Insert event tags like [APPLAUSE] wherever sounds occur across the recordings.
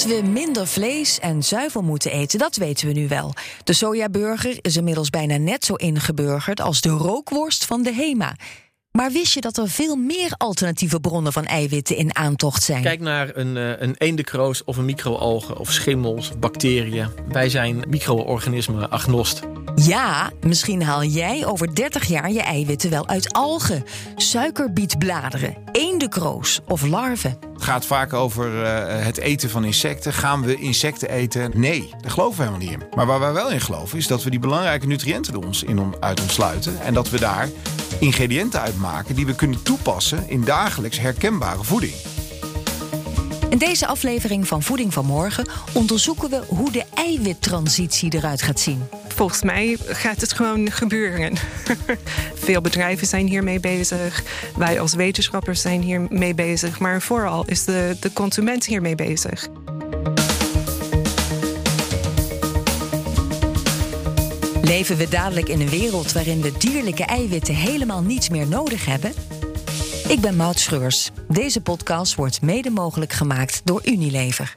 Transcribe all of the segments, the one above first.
Dat we minder vlees en zuivel moeten eten, dat weten we nu wel. De sojaburger is inmiddels bijna net zo ingeburgerd als de rookworst van de Hema. Maar wist je dat er veel meer alternatieve bronnen van eiwitten in aantocht zijn? Kijk naar een, uh, een eendekroos of een microalgen of schimmels, bacteriën. Wij zijn micro-organismen agnost. Ja, misschien haal jij over 30 jaar je eiwitten wel uit algen, suikerbietbladeren, eendekroos of larven. Het gaat vaak over uh, het eten van insecten. Gaan we insecten eten? Nee, daar geloven we helemaal niet in. Maar waar wij wel in geloven is dat we die belangrijke nutriënten ons in, uit ons sluiten. En dat we daar ingrediënten uitmaken die we kunnen toepassen in dagelijks herkenbare voeding. In deze aflevering van Voeding van Morgen onderzoeken we hoe de eiwittransitie eruit gaat zien. Volgens mij gaat het gewoon gebeuren. [LAUGHS] Veel bedrijven zijn hiermee bezig. Wij als wetenschappers zijn hiermee bezig. Maar vooral is de, de consument hiermee bezig. Leven we dadelijk in een wereld waarin we dierlijke eiwitten helemaal niets meer nodig hebben? Ik ben Maud Schreurs. Deze podcast wordt mede mogelijk gemaakt door Unilever.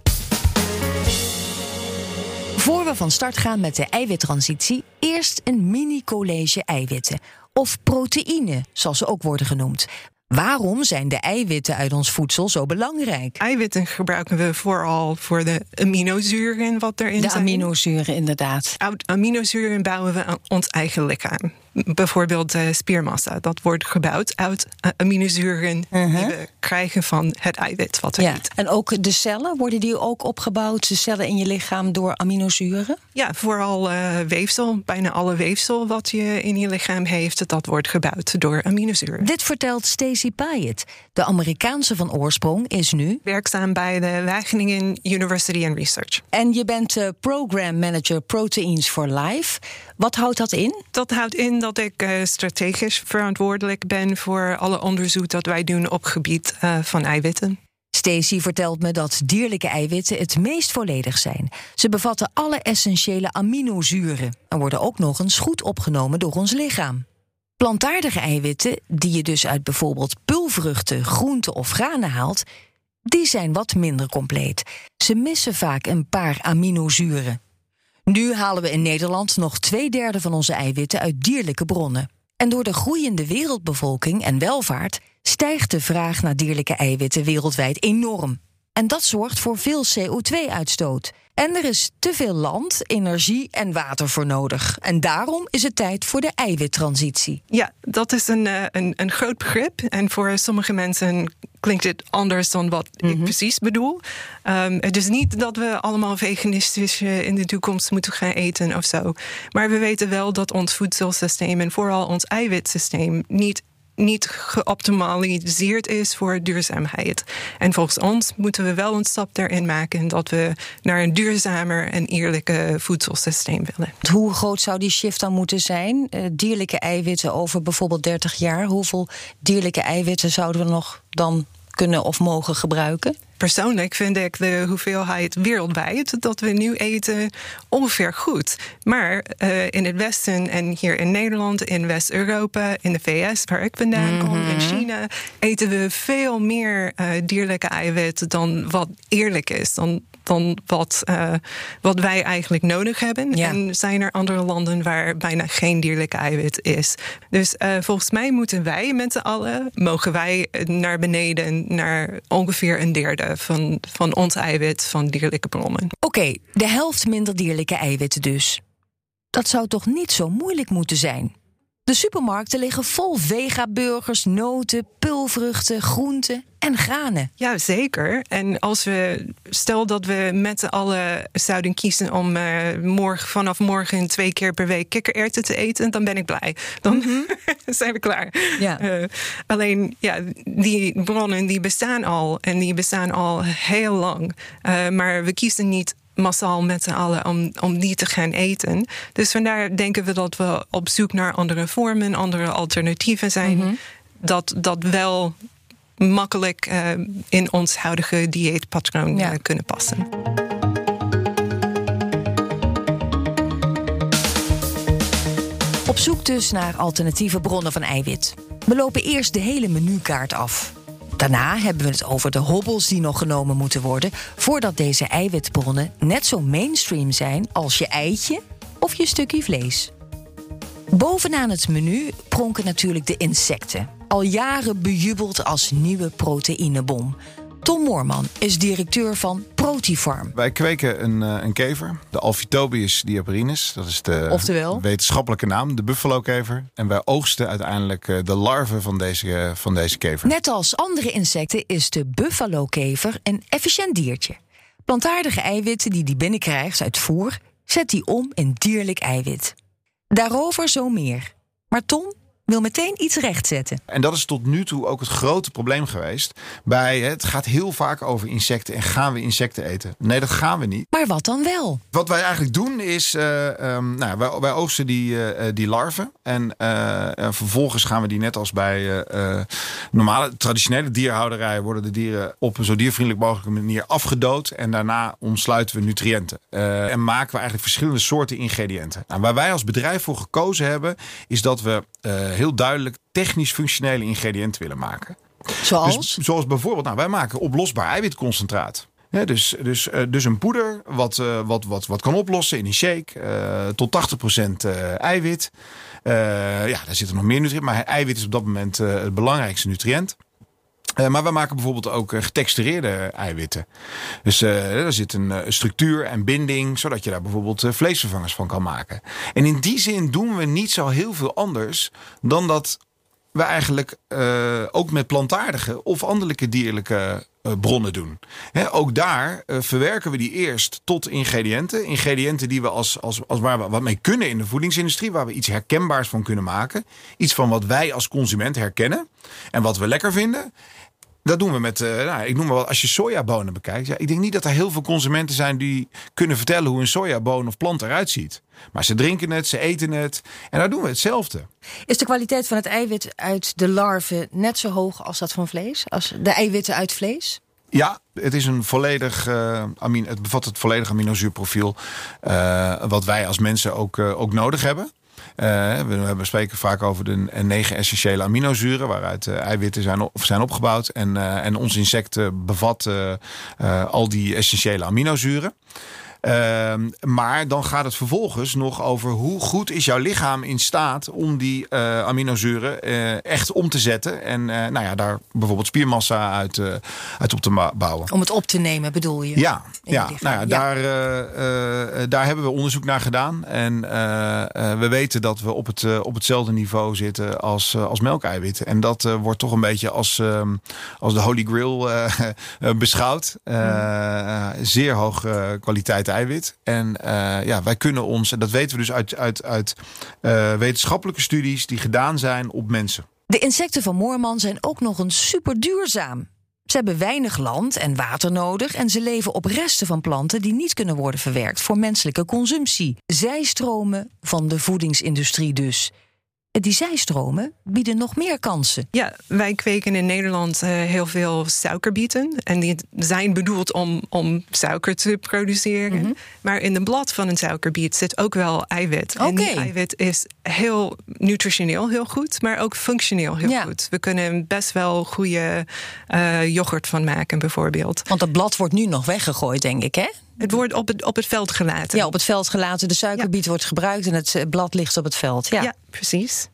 Voor we van start gaan met de eiwittransitie, eerst een mini-college eiwitten. Of proteïne, zoals ze ook worden genoemd. Waarom zijn de eiwitten uit ons voedsel zo belangrijk? Eiwitten gebruiken we vooral voor de aminozuren wat erin de zijn. De aminozuren, inderdaad. Uit aminozuren bouwen we ons eigen lichaam bijvoorbeeld uh, spiermassa. Dat wordt gebouwd uit uh, aminozuren die uh-huh. we krijgen van het eiwit wat we ja. eten. En ook de cellen, worden die ook opgebouwd, de cellen in je lichaam, door aminozuren? Ja, vooral uh, weefsel. Bijna alle weefsel wat je in je lichaam heeft, dat wordt gebouwd door aminozuren. Dit vertelt Stacey Pyatt. De Amerikaanse van oorsprong is nu... Werkzaam bij de Wageningen University and Research. En je bent Program Manager Proteins for Life. Wat houdt dat in? Dat houdt in dat ik uh, strategisch verantwoordelijk ben voor alle onderzoek dat wij doen op gebied uh, van eiwitten. Stacey vertelt me dat dierlijke eiwitten het meest volledig zijn. Ze bevatten alle essentiële aminozuren en worden ook nog eens goed opgenomen door ons lichaam. Plantaardige eiwitten, die je dus uit bijvoorbeeld pulvruchten, groenten of granen haalt, die zijn wat minder compleet. Ze missen vaak een paar aminozuren. Nu halen we in Nederland nog twee derde van onze eiwitten uit dierlijke bronnen. En door de groeiende wereldbevolking en welvaart stijgt de vraag naar dierlijke eiwitten wereldwijd enorm. En dat zorgt voor veel CO2-uitstoot. En er is te veel land, energie en water voor nodig. En daarom is het tijd voor de eiwittransitie. Ja, dat is een, eh, een, een groot begrip. En voor sommige mensen klinkt het anders dan wat ik mhm. precies bedoel. Um, het is niet dat we allemaal veganistisch uh, in de toekomst moeten gaan eten of zo. Maar we weten wel dat ons voedselsysteem en vooral ons eiwitsysteem niet niet geoptimaliseerd is voor duurzaamheid. En volgens ons moeten we wel een stap daarin maken dat we naar een duurzamer en eerlijke voedselsysteem willen. Hoe groot zou die shift dan moeten zijn? Uh, dierlijke eiwitten over bijvoorbeeld 30 jaar. Hoeveel dierlijke eiwitten zouden we nog dan kunnen of mogen gebruiken? Persoonlijk vind ik de hoeveelheid wereldwijd dat we nu eten ongeveer goed. Maar uh, in het Westen en hier in Nederland, in West-Europa, in de VS, waar ik vandaan kom, in Mhm. China, eten we veel meer uh, dierlijke eiwit dan wat eerlijk is. Dan dan wat, uh, wat wij eigenlijk nodig hebben. Ja. En zijn er andere landen waar bijna geen dierlijke eiwit is. Dus uh, volgens mij moeten wij met z'n allen, mogen wij naar beneden naar ongeveer een derde van, van ons eiwit van dierlijke bronnen. Oké, okay, de helft minder dierlijke eiwitten dus. Dat zou toch niet zo moeilijk moeten zijn? De supermarkten liggen vol vegaburgers, noten, pulvruchten, groenten en granen. Ja, zeker. En als we, stel dat we met z'n allen zouden kiezen om uh, morgen, vanaf morgen twee keer per week kikkererwten te eten, dan ben ik blij. Dan mm -hmm. [LAUGHS] zijn we klaar. Ja. Uh, alleen, ja, die bronnen die bestaan al en die bestaan al heel lang. Uh, maar we kiezen niet massaal met z'n allen om, om die te gaan eten. Dus vandaar denken we dat we op zoek naar andere vormen, andere alternatieven zijn. Mhm. Mm -hmm. Dat dat wel makkelijk uh, in ons huidige dieetpatroon Ja. uh, kunnen passen. Op zoek dus naar alternatieve bronnen van eiwit. We lopen eerst de hele menukaart af. Daarna hebben we het over de hobbels die nog genomen moeten worden voordat deze eiwitbronnen net zo mainstream zijn als je eitje of je stukje vlees. Bovenaan het menu pronken natuurlijk de insecten, al jaren bejubeld als nieuwe proteïnebom. Tom Moorman is directeur van Protifarm. Wij kweken een, uh, een kever, de Alphitobius diaperinus. Dat is de Oftewel? wetenschappelijke naam, de buffalo-kever. En wij oogsten uiteindelijk uh, de larven van deze, uh, van deze kever. Net als andere insecten is de buffalo-kever een efficiënt diertje. Plantaardige eiwitten die die binnenkrijgt uit voer, zet die om in dierlijk eiwit. Daarover zo meer. Maar Tom wil meteen iets rechtzetten. En dat is tot nu toe ook het grote probleem geweest. Bij, het gaat heel vaak over insecten en gaan we insecten eten? Nee, dat gaan we niet. Maar wat dan wel? Wat wij eigenlijk doen is, uh, um, nou, wij, wij, oogsten die, uh, die larven. En uh, vervolgens gaan we die net als bij normale traditionele dierhouderijen... worden de dieren op een zo diervriendelijk mogelijke manier afgedood. En daarna omsluiten we nutriënten. en maken we eigenlijk verschillende soorten ingrediënten. Nou, waar wij als bedrijf voor gekozen hebben, is dat we heel duidelijk technisch functionele ingrediënten willen maken. Zoals? Dus, zoals bijvoorbeeld, nou, wij maken oplosbaar eiwitconcentraat. Ja, dus, dus, uh, dus een poeder wat, uh, wat, wat, wat kan oplossen in een shake. Uh, tot 80% eiwit. ja, daar zitten nog meer nutriënten. Maar eiwit is op dat moment het belangrijkste nutriënt. Uh, maar we maken bijvoorbeeld ook uh, getextureerde eiwitten. Dus uh, er zit een structuur en binding, zodat je daar bijvoorbeeld vleesvervangers van kan maken. En in die zin doen we niet zo heel veel anders dan dat we eigenlijk ook met plantaardige of anderlijke dierlijke bronnen doen. Ook daar verwerken we die eerst tot ingrediënten. Ingrediënten die we als, als, als waar we wat mee kunnen in de voedingsindustrie, waar we iets herkenbaars van kunnen maken. Iets van wat wij als consument herkennen en wat we lekker vinden. Dat doen we met, uh, nou, ik noem maar wat, als je sojabonen bekijkt. Ja, ik denk niet dat er heel veel consumenten zijn die kunnen vertellen hoe een sojaboon of plant eruit ziet. Maar ze drinken het, ze eten het en daar doen we hetzelfde. Is de kwaliteit van het eiwit uit de larven net zo hoog als dat van vlees? Als de eiwitten uit vlees? Ja, het is een volledig uh, amine, het bevat het volledige aminozuurprofiel uh, wat wij als mensen ook, ook nodig hebben. Uh, we, we, spreken vaak over de negen essentiële aminozuren, waaruit uh, eiwitten zijn, zijn opgebouwd. En, uh, en ons insect bevat al die essentiële aminozuren. Uh, maar dan gaat het vervolgens nog over hoe goed is jouw lichaam in staat om die uh, aminozuren uh, echt om te zetten. En nou ja, daar bijvoorbeeld spiermassa uit, uit op te bouwen. Om het op te nemen bedoel je? Ja, ja, nou ja, Daar, daar hebben we onderzoek naar gedaan. En we weten dat we op, het, op hetzelfde niveau zitten als, als melkeiwitten. En dat wordt toch een beetje als, ehm, als de holy grail [LAUGHS] beschouwd. Mm. Zeer hoge kwaliteit En uh, ja, wij kunnen ons, en dat weten we dus uit, uit, uit uh, wetenschappelijke studies die gedaan zijn op mensen. De insecten van Moorman zijn ook nog eens super duurzaam. Ze hebben weinig land en water nodig en ze leven op resten van planten die niet kunnen worden verwerkt voor menselijke consumptie. Zijstromen van de voedingsindustrie dus. Die zijstromen bieden nog meer kansen. Ja, wij kweken in Nederland uh, heel veel suikerbieten. En die zijn bedoeld om, om suiker te produceren. Mm -hmm. Maar in de blad van een suikerbiet zit ook wel eiwit. Okay. En die eiwit is heel nutritioneel heel goed, maar ook functioneel heel ja. goed. We kunnen best wel goede uh, yoghurt van maken, bijvoorbeeld. Want dat blad wordt nu nog weggegooid, denk ik, hè? Het wordt op het, op het veld gelaten. Ja, op het veld gelaten. De suikerbiet ja. wordt gebruikt en het blad ligt op het veld. Ja, ja precies.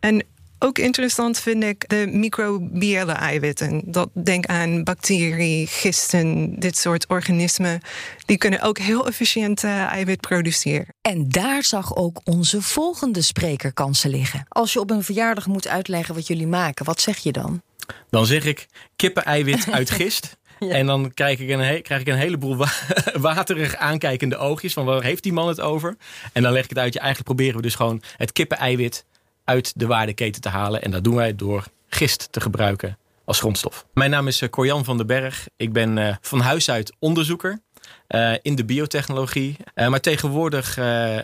En ook interessant vind ik de microbiële eiwitten. Dat denk aan bacteriën, gisten, dit soort organismen. Die kunnen ook heel efficiënt uh, eiwit produceren. En daar zag ook onze volgende spreker kansen liggen. Als je op een verjaardag moet uitleggen wat jullie maken, wat zeg je dan? Dan zeg ik kippen-eiwit uit gist. [LAUGHS] En dan krijg ik, een, krijg ik een heleboel wa [LAUGHS] waterig aankijkende oogjes. Van waar heeft die man het over? En dan leg ik het uit. Eigenlijk proberen we dus gewoon het kippen-eiwit uit de waardeketen te halen. En dat doen wij door gist te gebruiken als grondstof. Mijn naam is Corjan van den Berg. Ik ben uh, van huis uit onderzoeker. Uh, in de biotechnologie. Maar tegenwoordig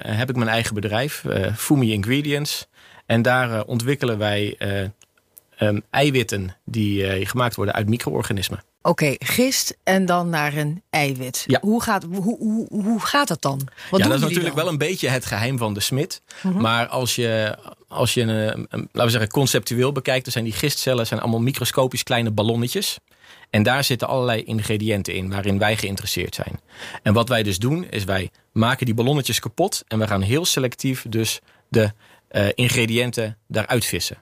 heb ik mijn eigen bedrijf, Fumi Ingredients. En daar ontwikkelen wij ehm, eiwitten die eh, gemaakt worden uit micro-organismen. Oké, gist en dan naar een eiwit. Ja. Hoe, gaat, hoe, hoe, hoe gaat dat dan? Wat ja, dat is natuurlijk dan? wel een beetje het geheim van de smid. Mhm. Maar als je, als je een, een- laten we zeggen, conceptueel bekijkt, dan zijn die gistcellen zijn allemaal microscopisch kleine ballonnetjes. En daar zitten allerlei ingrediënten in waarin wij geïnteresseerd zijn. En wat wij dus doen, is wij maken die ballonnetjes kapot. En we gaan heel selectief dus de eh, ingrediënten daaruit vissen.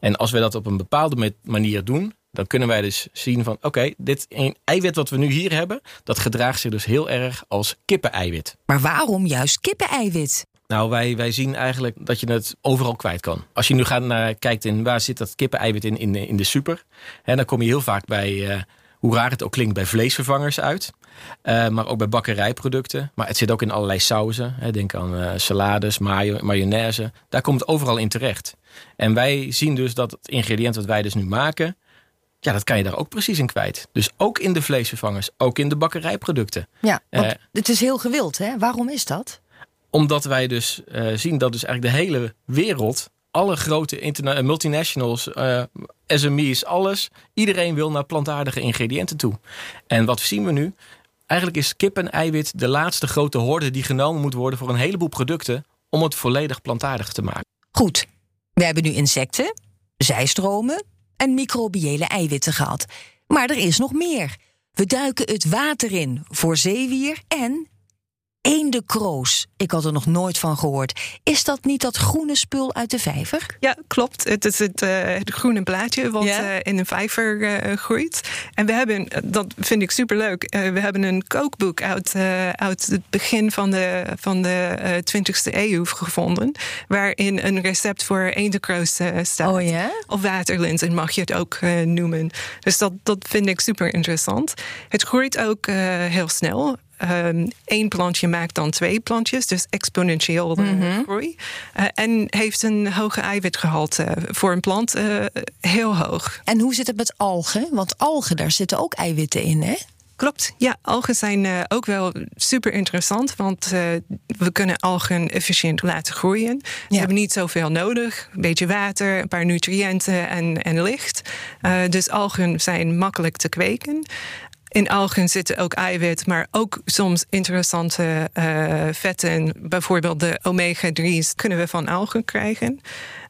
En als we dat op een bepaalde manier doen, dan kunnen wij dus zien van... oké, dit eiwit wat we nu hier hebben... dat gedraagt zich dus heel erg als kippeneiwit. Maar waarom juist kippeneiwit? Nou, wij, wij zien eigenlijk dat je het overal kwijt kan. Als je nu gaat naar, kijkt in waar zit dat kippeneiwit in, in, de- in de super... Hè, dan kom je heel vaak bij, eh, hoe raar het ook klinkt, bij vleesvervangers uit. Eh, maar ook bij bakkerijproducten. Maar het zit ook in allerlei sauzen. Hè. Denk aan eh, salades, mayo, mayonaise. Daar komt het overal in terecht. En wij zien dus dat het ingrediënt wat wij dus nu maken... ja, dat kan je daar ook precies in kwijt. Dus ook in de vleesvervangers, ook in de bakkerijproducten. Ja, want Eh. het is heel gewild, hè? Waarom is dat? Omdat wij dus zien dat dus eigenlijk de hele wereld... alle grote multinationals, SME's, alles... iedereen wil naar plantaardige ingrediënten toe. En wat zien we nu? Eigenlijk is kip en eiwit de laatste grote horde... die genomen moet worden voor een heleboel producten... om het volledig plantaardig te maken. Goed, we hebben nu insecten, zijstromen en microbiële eiwitten gehad. Maar er is nog meer. We duiken het water in voor zeewier en eendekroos. Ik had er nog nooit van gehoord. Is dat niet dat groene spul uit de vijver? Ja, klopt. Het is het, eh, het groene blaadje wat Ja? eh, in een vijver eh, groeit. En we hebben, dat vind ik superleuk, we hebben een kookboek uit, uit het begin van de, van de eh, 20e eeuw gevonden. Waarin een recept voor eendekroos staat. Oh ja? Of waterlinzen mag je het ook noemen. Dus dat, dat vind ik super interessant. Het groeit ook heel snel. Eén plantje maakt dan twee plantjes, dus exponentieel eh, groei. Eh, en heeft een hoge eiwitgehalte voor een plant eh, heel hoog. En hoe zit het met algen? Want algen, daar zitten ook eiwitten in, hè? Klopt, ja, algen zijn eh, ook wel super interessant, want we kunnen algen efficiënt laten groeien. Ze Ja. hebben niet zoveel nodig, een beetje water, een paar nutriënten en, en licht. Dus algen zijn makkelijk te kweken. In algen zitten ook eiwit, maar ook soms interessante eh, vetten. Bijvoorbeeld de omega-3's kunnen we van algen krijgen.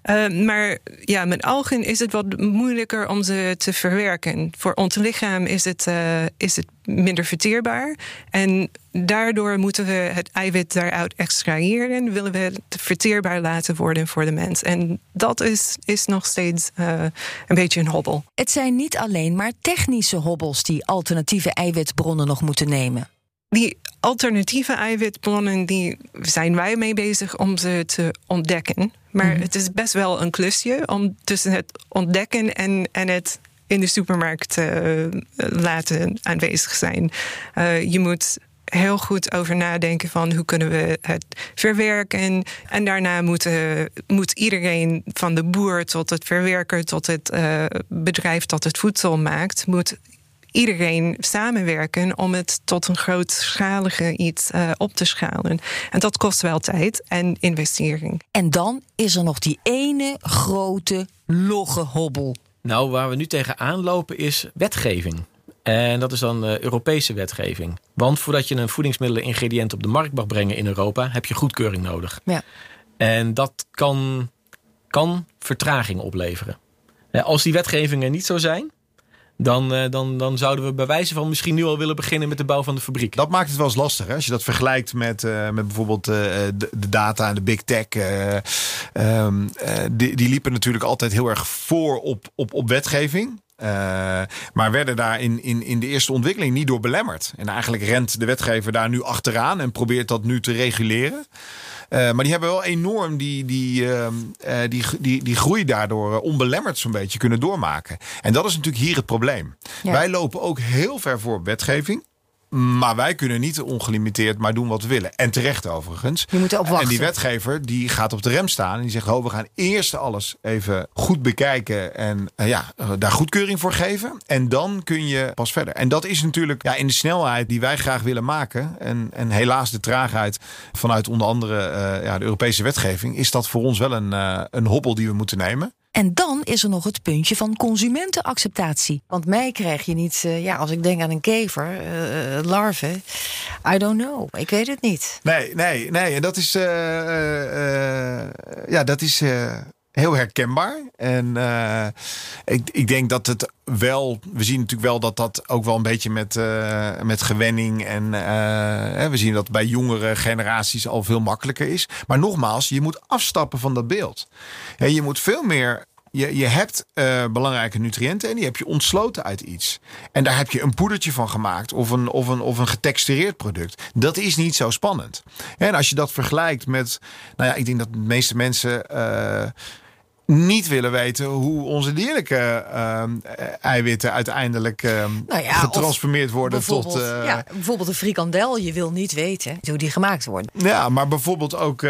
Eh, maar ja, met algen is het wat moeilijker om ze te verwerken. Voor ons lichaam is het, eh, is het minder verteerbaar. En daardoor moeten we het eiwit daaruit extraheren. Willen we het verteerbaar laten worden voor de mens. En dat is, is nog steeds eh, een beetje een hobbel. Het zijn niet alleen maar technische hobbels die alternatieve eiwitbronnen nog moeten nemen. Die alternatieve eiwitbronnen, die zijn wij mee bezig om ze te ontdekken. Maar het is best wel een klusje om tussen het ontdekken en, en het in de supermarkt eh, laten aanwezig zijn. Eh, je moet heel goed over nadenken van hoe kunnen we het verwerken. En daarna moet, moet iedereen, van de boer tot het verwerker, tot het eh, bedrijf dat het voedsel maakt, moet iedereen samenwerken om het tot een grootschalige iets eh, op te schalen. En dat kost wel tijd en investering. En dan is er nog die ene grote logge hobbel. Nou, waar we nu tegenaan lopen is wetgeving. En dat is dan eh, Europese wetgeving. Want voordat je een voedingsmiddelen-ingrediënt op de markt mag brengen in Europa, heb je goedkeuring nodig. Ja. En dat kan, kan vertraging opleveren. Eh, Als die wetgevingen niet zo zijn, dan, eh, dan, dan zouden we bij wijze van misschien nu al willen beginnen met de bouw van de fabriek. Dat maakt het wel eens lastig. Hè? Als je dat vergelijkt met, eh, met bijvoorbeeld eh, de, de data en de big tech. eh, ehm, eh, die, die liepen natuurlijk altijd heel erg voor op, op, op wetgeving. Maar werden daar in, in, in de eerste ontwikkeling niet door belemmerd. En eigenlijk rent de wetgever daar nu achteraan en probeert dat nu te reguleren. Eh, maar die hebben wel enorm die, die, ehm, eh, die, die, die groei daardoor eh, onbelemmerd zo'n beetje kunnen doormaken. En dat is natuurlijk hier het probleem. Ja. Wij lopen ook heel ver voor op wetgeving. Maar wij kunnen niet ongelimiteerd maar doen wat we willen. En terecht overigens. Je moet erop En die wetgever die gaat op de rem staan. En die zegt, oh, we gaan eerst alles even goed bekijken. En eh, ja, eh, daar goedkeuring voor geven. En dan kun je pas verder. En dat is natuurlijk ja, in de snelheid die wij graag willen maken. En, en helaas de traagheid vanuit onder andere eh, ja, de Europese wetgeving. Is dat voor ons wel een, eh, een hobbel die we moeten nemen. En dan is er nog het puntje van consumentenacceptatie. Want mij krijg je niet, uh, ja, als ik denk aan een kever, uh, larven. I don't know. Ik weet het niet. Nee, nee, nee. En dat is, uh, ja, dat is heel herkenbaar. En uh, ik, ik denk dat het wel. We zien natuurlijk wel dat dat ook wel een beetje met, uh, met gewenning. En uh, we zien dat bij jongere generaties al veel makkelijker is. Maar nogmaals, je moet afstappen van dat beeld. En je moet veel meer je, je hebt belangrijke nutriënten en die heb je ontsloten uit iets. En daar heb je een poedertje van gemaakt of een, of een, of een getextureerd product. Dat is niet zo spannend. En als je dat vergelijkt met, nou ja, ik denk dat de meeste mensen. Niet willen weten hoe onze dierlijke uh, eiwitten uiteindelijk uh, nou ja, getransformeerd worden tot. Uh, ja, bijvoorbeeld een frikandel, je wil niet weten hoe die gemaakt worden. Ja, maar bijvoorbeeld ook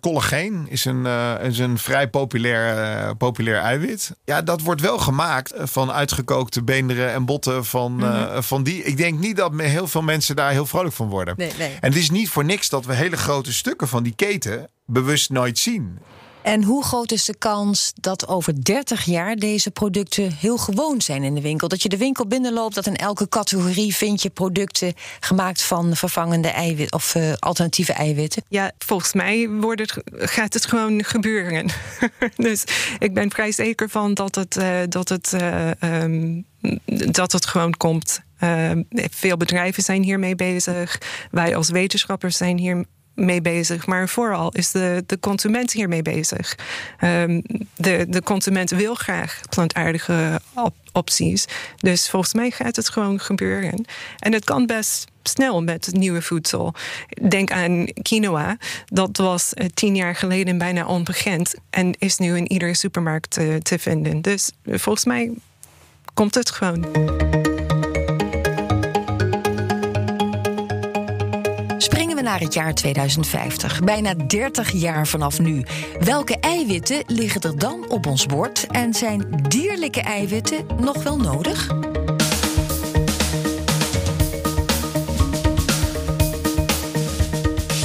collageen is een, is een vrij populair, populair eiwit. Ja, dat wordt wel gemaakt van uitgekookte beenderen en botten van, mm -hmm. van die. Ik denk niet dat heel veel mensen daar heel vrolijk van worden. Nee, nee. En het is niet voor niks dat we hele grote stukken van die keten bewust nooit zien. En hoe groot is de kans dat over 30 jaar deze producten heel gewoon zijn in de winkel? Dat je de winkel binnenloopt, dat in elke categorie vind je producten gemaakt van vervangende eiwitten of uh, alternatieve eiwitten? Ja, volgens mij wordt gaat het gewoon gebeuren. [LAUGHS] dus ik ben vrij zeker van dat het, uh, dat het, uh, um, dat het gewoon komt. veel bedrijven zijn hiermee bezig. Wij als wetenschappers zijn hier mee bezig, maar vooral is de, de consument hiermee bezig. Um, de, de consument wil graag plantaardige op opties. Dus volgens mij gaat het gewoon gebeuren. En het kan best snel met nieuwe voedsel. Denk aan quinoa. Dat was uh, tien jaar geleden bijna onbekend en is nu in iedere supermarkt uh, te vinden. Dus uh, volgens mij komt het gewoon. Naar het jaar 2050, bijna 30 jaar vanaf nu. Welke eiwitten liggen er dan op ons bord en zijn dierlijke eiwitten nog wel nodig?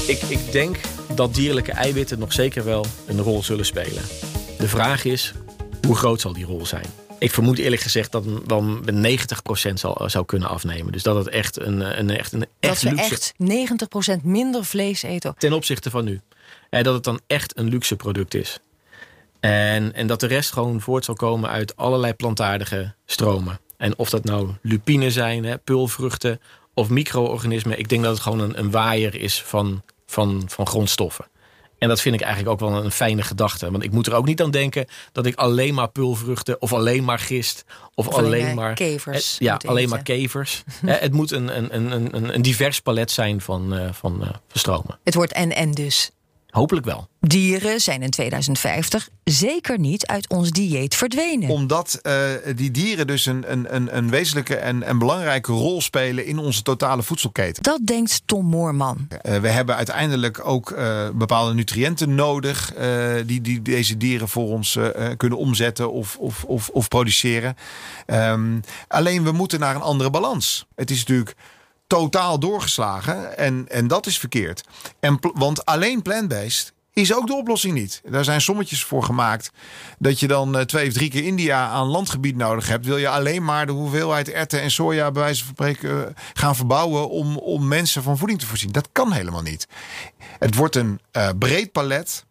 Ik, ik denk dat dierlijke eiwitten nog zeker wel een rol zullen spelen. De vraag is, hoe groot zal die rol zijn? Ik vermoed eerlijk gezegd dat dan 90% zal, zou kunnen afnemen. Dus dat het echt een, een, echt een echt dat we echt 90% minder vlees eten. Ten opzichte van nu. En dat het dan echt een luxe product is. En, en dat de rest gewoon voort zal komen uit allerlei plantaardige stromen. En of dat nou lupine zijn, hè, pulvruchten of micro-organismen. Ik denk dat het gewoon een, een waaier is van, van, van grondstoffen. En dat vind ik eigenlijk ook wel een fijne gedachte. Want ik moet er ook niet aan denken dat ik alleen maar pulvruchten of alleen maar gist of, alleen, maar kevers. ja, alleen maar kevers. [LAUGHS] het moet een, een, een, een, divers palet zijn van, uh, van, uh, van stromen. Het wordt en en dus. Hopelijk wel. Dieren zijn in 2050 zeker niet uit ons dieet verdwenen. Omdat uh, die dieren dus een, een, een wezenlijke en een belangrijke rol spelen in onze totale voedselketen. Dat denkt Tom Moorman. Uh, we hebben uiteindelijk ook uh, bepaalde nutriënten nodig die, die deze dieren voor ons kunnen omzetten of, of, of, of produceren. Um, alleen we moeten naar een andere balans. Het is natuurlijk totaal doorgeslagen. En, en dat is verkeerd. En, want alleen plant-based is ook de oplossing niet. Daar zijn sommetjes voor gemaakt. Dat je dan uh, twee of drie keer India aan landgebied nodig hebt. Wil je alleen maar de hoeveelheid erten en soja bij wijze van spreken uh, gaan verbouwen om, om mensen van voeding te voorzien. Dat kan helemaal niet. Het wordt een uh, breed palet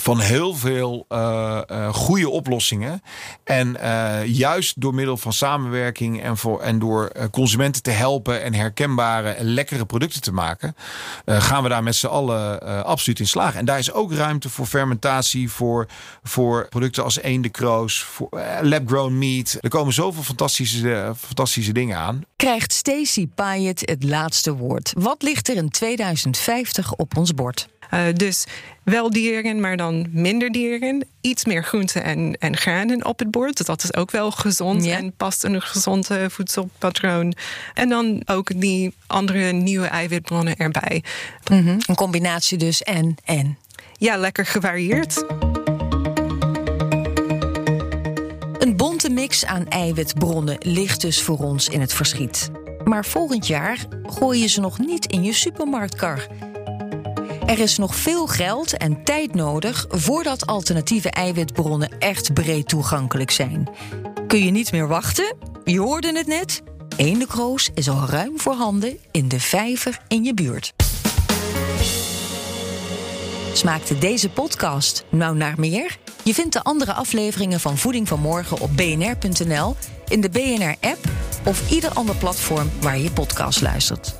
van heel veel uh, goede oplossingen. En uh, juist door middel van samenwerking en, voor, en door consumenten te helpen en herkenbare en lekkere producten te maken, gaan we daar met z'n allen absoluut in slagen. En daar is ook ruimte voor fermentatie, voor, voor producten als eendekroos, voor lab-grown meat. Er komen zoveel fantastische, fantastische dingen aan. Krijgt Stacey Payet het laatste woord? Wat ligt er in 2050 op ons bord? Uh, dus wel dieren, maar dan minder dieren. Iets meer groenten en, en granen op het bord. Dat is ook wel gezond ja. en past in een gezond voedselpatroon. En dan ook die andere nieuwe eiwitbronnen erbij. Mm -hmm. Een combinatie dus en en. Ja, lekker gevarieerd. Een bonte mix aan eiwitbronnen ligt dus voor ons in het verschiet. Maar volgend jaar gooi je ze nog niet in je supermarktkar. Er is nog veel geld en tijd nodig voordat alternatieve eiwitbronnen echt breed toegankelijk zijn. Kun je niet meer wachten? Je hoorde het net. Eendekroos is al ruim voorhanden in de vijver in je buurt. Smaakte deze podcast nou naar meer? Je vindt de andere afleveringen van Voeding van Morgen op bnr.nl, in de BNR-app of ieder ander platform waar je podcast luistert.